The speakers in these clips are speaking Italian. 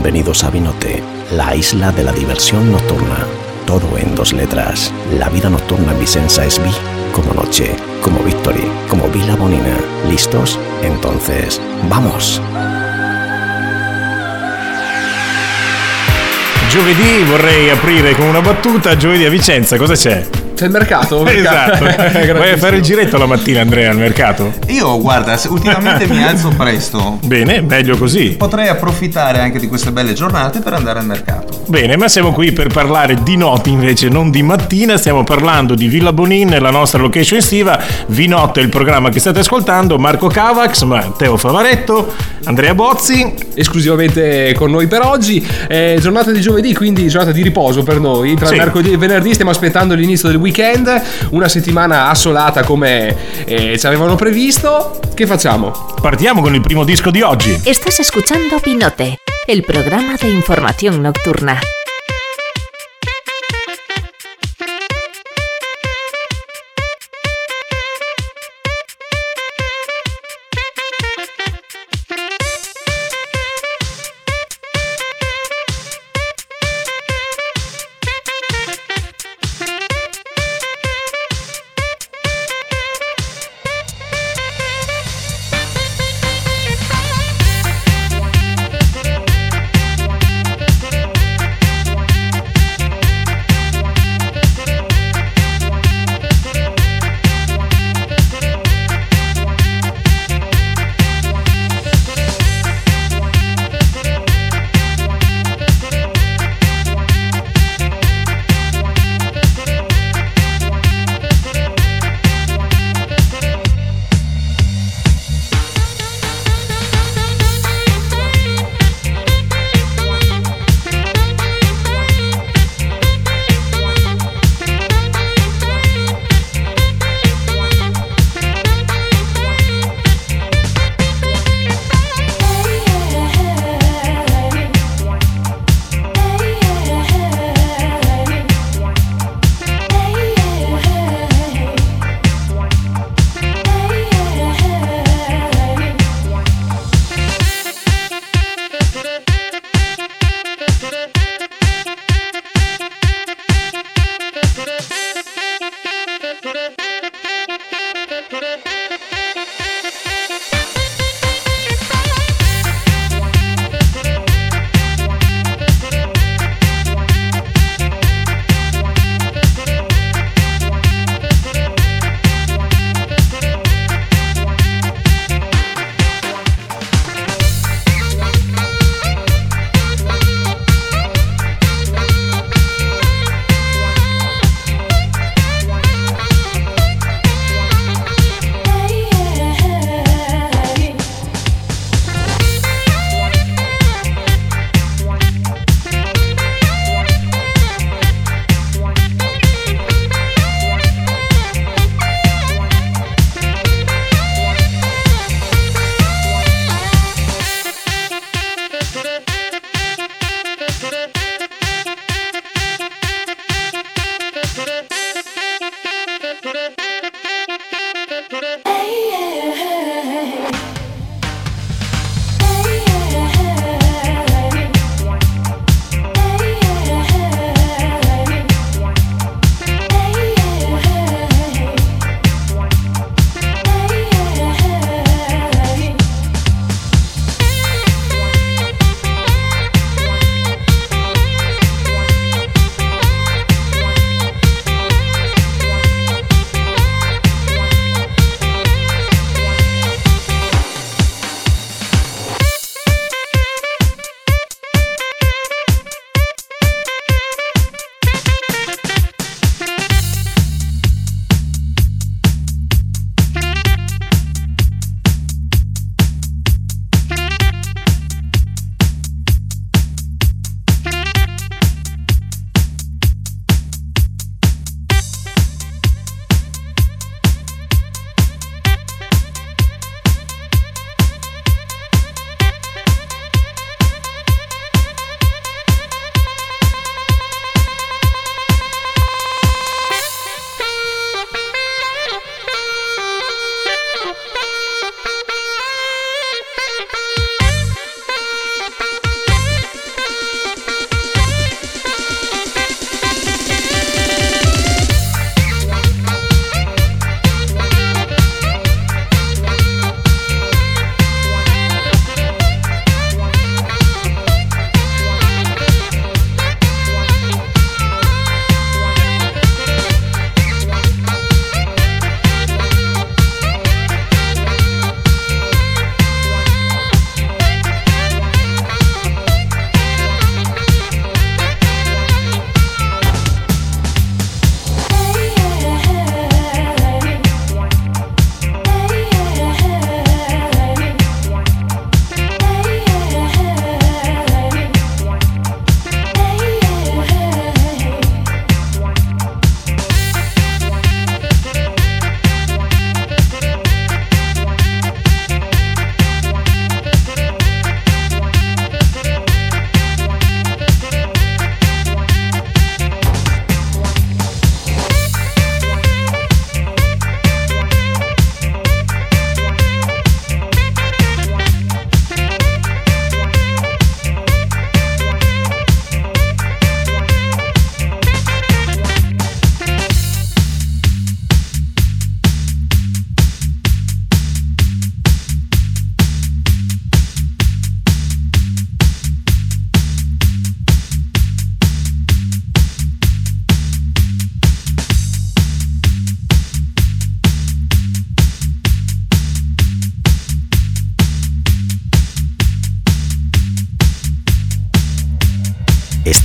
Bienvenidos a Vinote, la isla de la diversión nocturna. Todo en dos letras. La vida nocturna en Vicenza es vi como noche, como victory, como vila bonina. ¿Listos? Entonces, ¡vamos! Giovedì vorrei aprire con una battuta, giovedì a Vicenza, cosa c'è? C'è il mercato? Esatto. Vuoi fare il giretto la mattina, Andrea, al mercato? Io, guarda, ultimamente mi alzo presto. Bene, meglio così. Potrei approfittare anche di queste belle giornate per andare al mercato. Bene, ma siamo qui per parlare di notte invece, non di mattina. Stiamo parlando di Villa Bonin, la nostra location estiva. Vinotte è il programma che state ascoltando. Marco Cavax, Matteo Favaretto, Andrea Bozzi. Esclusivamente con noi per oggi. È giornata di giovedì, quindi giornata di riposo per noi. Tra Sì. mercoledì e venerdì stiamo aspettando l'inizio del weekend. Una settimana assolata come eh, ci avevano previsto. Che facciamo? Partiamo con il primo disco di oggi. Estás escuchando Pinote, el programa de información nocturna.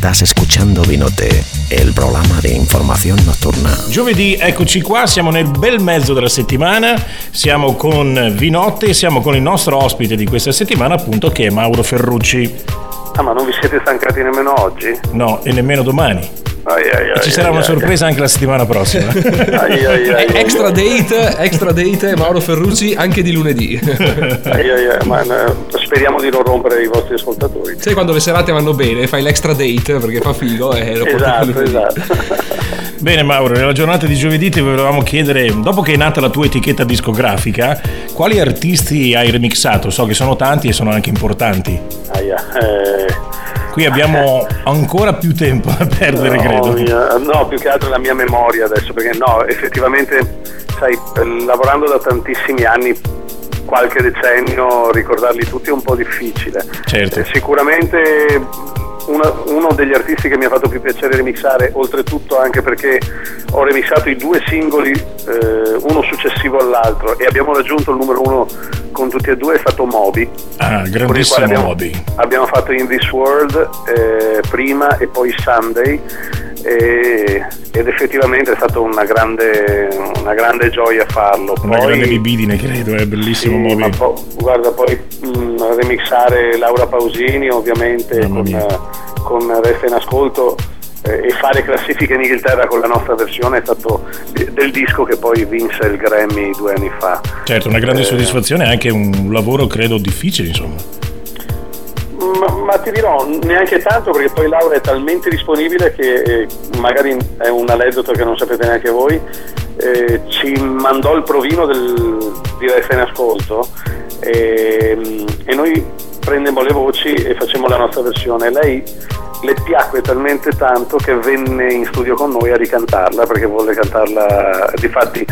Estás escuchando Vinote, el programa de información nocturna. Giovedì, eccoci qua, siamo nel bel mezzo della settimana, siamo con Vinotte, siamo con il nostro ospite di questa settimana appunto che è Mauro Ferrucci. Ah, ma non vi siete stancati nemmeno oggi? No, e nemmeno domani. Ai, ai, ai, Ci sarà una sorpresa anche la settimana prossima. Ai, ai, ai, ai, Extra date, extra date Mauro Ferrucci anche di lunedì. ai, ai, ai, ma, eh, speriamo di non rompere i vostri ascoltatori. Sai quando le serate vanno bene, fai l'extra date perché fa figo e lo porti Esatto, esatto. Bene Mauro, nella giornata di giovedì ti volevamo chiedere, dopo che è nata la tua etichetta discografica, quali artisti hai remixato? So che sono tanti e sono anche importanti. Aia, eh, Qui abbiamo ancora più tempo da perdere, no, credo. mia- no, più che altro la mia memoria adesso, perché no, effettivamente, sai, eh, lavorando da tantissimi anni, qualche decennio, ricordarli tutti è un po' difficile. Certo. Eh, sicuramente uno, uno degli artisti che mi ha fatto più piacere remixare, oltretutto anche perché ho remixato i due singoli, eh, uno successivo all'altro, e abbiamo raggiunto il numero uno con tutti e due, è stato Moby. Ah, grandissimo abbiamo, hobby. abbiamo fatto In This World eh, prima e poi Sunday e- ed effettivamente è stata una grande, una grande gioia farlo. Una Poi- grande libidine, credo, è bellissimo sì, po- guarda, poi mh, remixare Laura Pausini ovviamente con, eh, con Resta in Ascolto eh, e fare classifiche in Inghilterra con la nostra versione è stato di- del disco che poi vinse il Grammy due anni fa. Certo, una grande Eh, soddisfazione e anche un lavoro, credo, difficile, insomma. Ma, ma ti dirò, neanche tanto perché poi Laura è talmente disponibile che eh, magari è un aneddoto che non sapete neanche voi, eh, ci mandò il provino del, di Resta in Ascolto e, e noi prendemmo le voci e facemmo la nostra versione. Lei le piacque talmente tanto che venne in studio con noi a ricantarla perché volle cantarla. Difatti,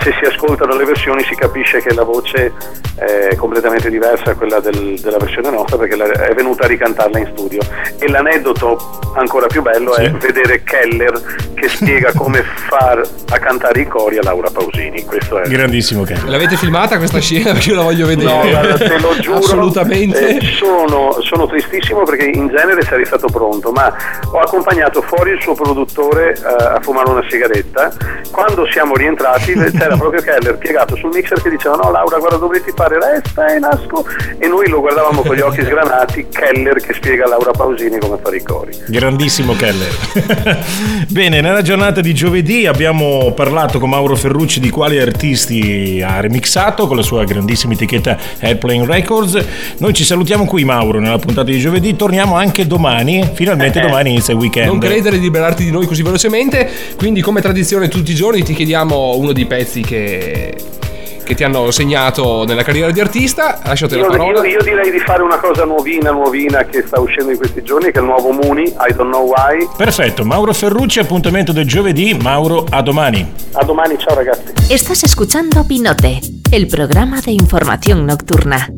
se si ascoltano le versioni si capisce che la voce è completamente diversa da quella del- della versione nostra perché la- è venuta a ricantarla in studio. E l'aneddoto ancora più bello Sì. è vedere Keller che spiega come far a cantare i cori a Laura Pausini. Questo è. Grandissimo Ken. L'avete filmata questa scena? Perché io la voglio vedere. No, te lo giuro. Assolutamente. eh, sono, sono tristissimo perché in genere sarei stato pronto, ma ho accompagnato fuori il suo produttore eh, a fumare una sigaretta. Quando siamo rientrati c'era proprio Keller piegato sul mixer che diceva no Laura guarda dovresti fare resta in asco e noi lo guardavamo con gli occhi sgranati, Keller che spiega a Laura Pausini come fare i cori. Grandissimo Keller. Bene, nella giornata di giovedì abbiamo parlato con Mauro Ferrucci di quali artisti ha remixato con la sua grandissima etichetta Airplane Records. Noi ci salutiamo qui Mauro nella puntata di giovedì, torniamo anche domani, finalmente domani inizia il weekend. Non credere di liberarti di noi così velocemente. Quindi, come tradizione, tutti i giorni ti chiediamo uno dei pezzi che, che ti hanno segnato nella carriera di artista. Lasciate la Io, parola. io- io direi di fare una cosa nuovina, nuovina che sta uscendo in questi giorni, che è il nuovo Muni, I don't know why. Perfetto, Mauro Ferrucci, appuntamento del giovedì. Mauro, a domani. A domani, ciao ragazzi. Estás escuchando Pinote, el programa de información nocturna.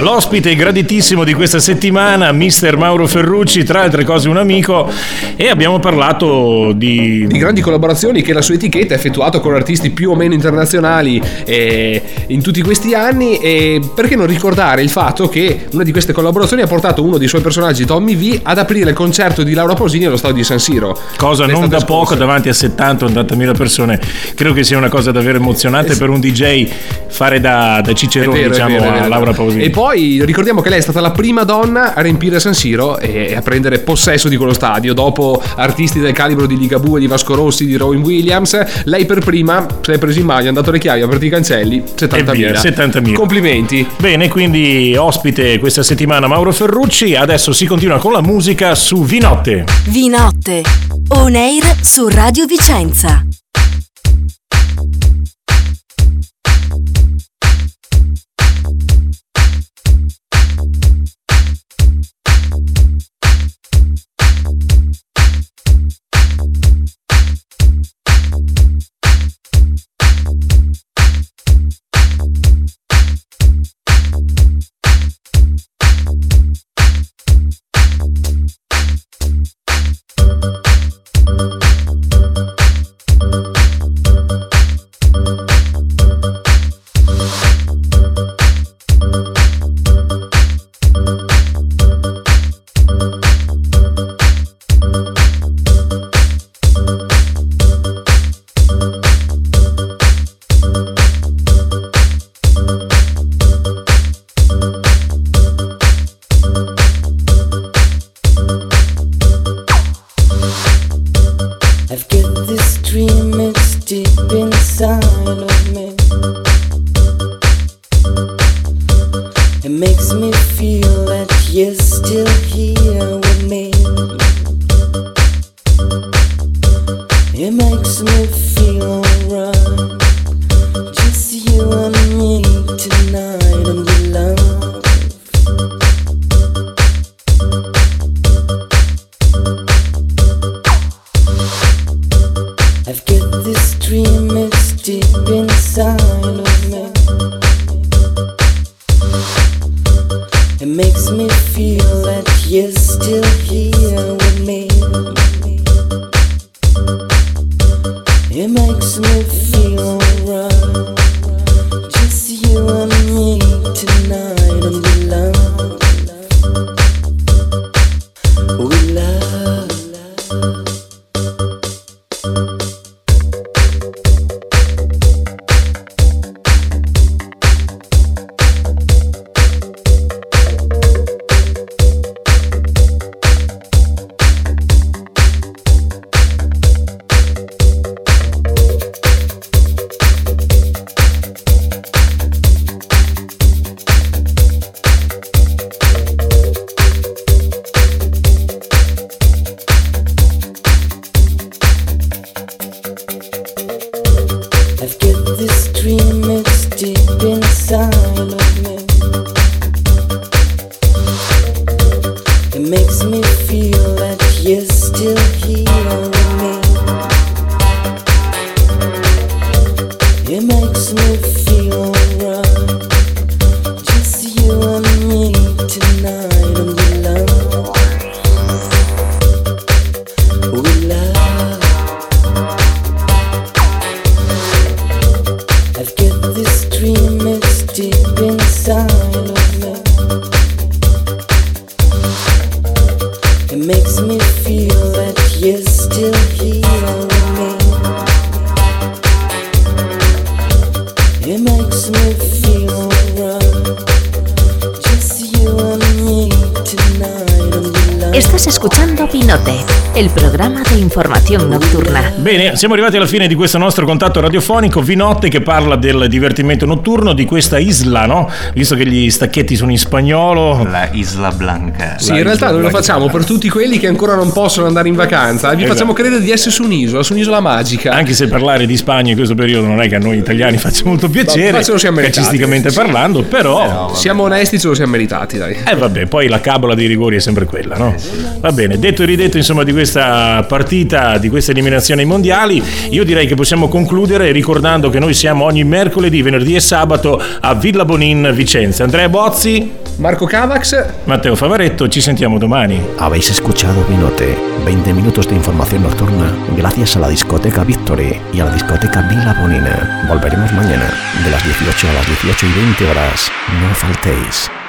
L'ospite graditissimo di questa settimana, mister Mauro Ferrucci, tra altre cose un amico, e abbiamo parlato di... di grandi collaborazioni che la sua etichetta ha effettuato con artisti più o meno internazionali eh, in tutti questi anni e perché non ricordare il fatto che una di queste collaborazioni ha portato uno dei suoi personaggi Tommy V ad aprire il concerto di Laura Pausini allo stadio di San Siro Cosa non da poco scorsa. davanti a 70-80 mila persone, credo che sia una cosa davvero emozionante Eh per un DJ fare da, da cicerone diciamo a. Laura Pausini. E poi ricordiamo che lei è stata la prima donna a riempire San Siro e a prendere possesso di quello stadio. Dopo artisti del calibro di Ligabue, di Vasco Rossi, di Rowan Williams, lei per prima si è preso in mano, ha dato le chiavi, ha aperto i cancelli, 70.000. via, 70.000. Complimenti. Bene, quindi ospite questa settimana Mauro Ferrucci, adesso si continua con la musica su Vinotte. Vinotte. On air su Radio Vicenza. It makes me feel that you're still here with me. It makes me It makes me deep inside Bene, siamo arrivati alla fine di questo nostro contatto radiofonico Vinotte che parla del divertimento notturno di questa isla, no? Visto che gli stacchetti sono in spagnolo. La Isla Blanca. Sì, in realtà noi lo facciamo per tutti quelli che ancora non possono andare in vacanza. Vi Esatto. facciamo credere di essere su un'isola, su un'isola magica. Anche se parlare di Spagna in questo periodo non è che a noi italiani faccia molto piacere, Ma ce lo siamo meritati. calcisticamente parlando, però... Siamo onesti, ce lo siamo meritati, dai. Eh vabbè, poi la cabola dei rigori è sempre quella, no? Va Va bene, detto e ridetto insomma di questa partita, di questa eliminazione ai mondiali, io direi che possiamo concludere ricordando che noi siamo ogni mercoledì, venerdì e sabato a Villa Bonin Vicenza. Andrea Bozzi, Marco Cavax, Matteo Favaretto, ci sentiamo domani. Habéis escuchado Vinote, 20 minutos de información nocturna gracias a la discoteca Victory y a la discoteca Villa Bonina. Volveremos mañana de las 18 a las 18 y 20 horas. No faltéis.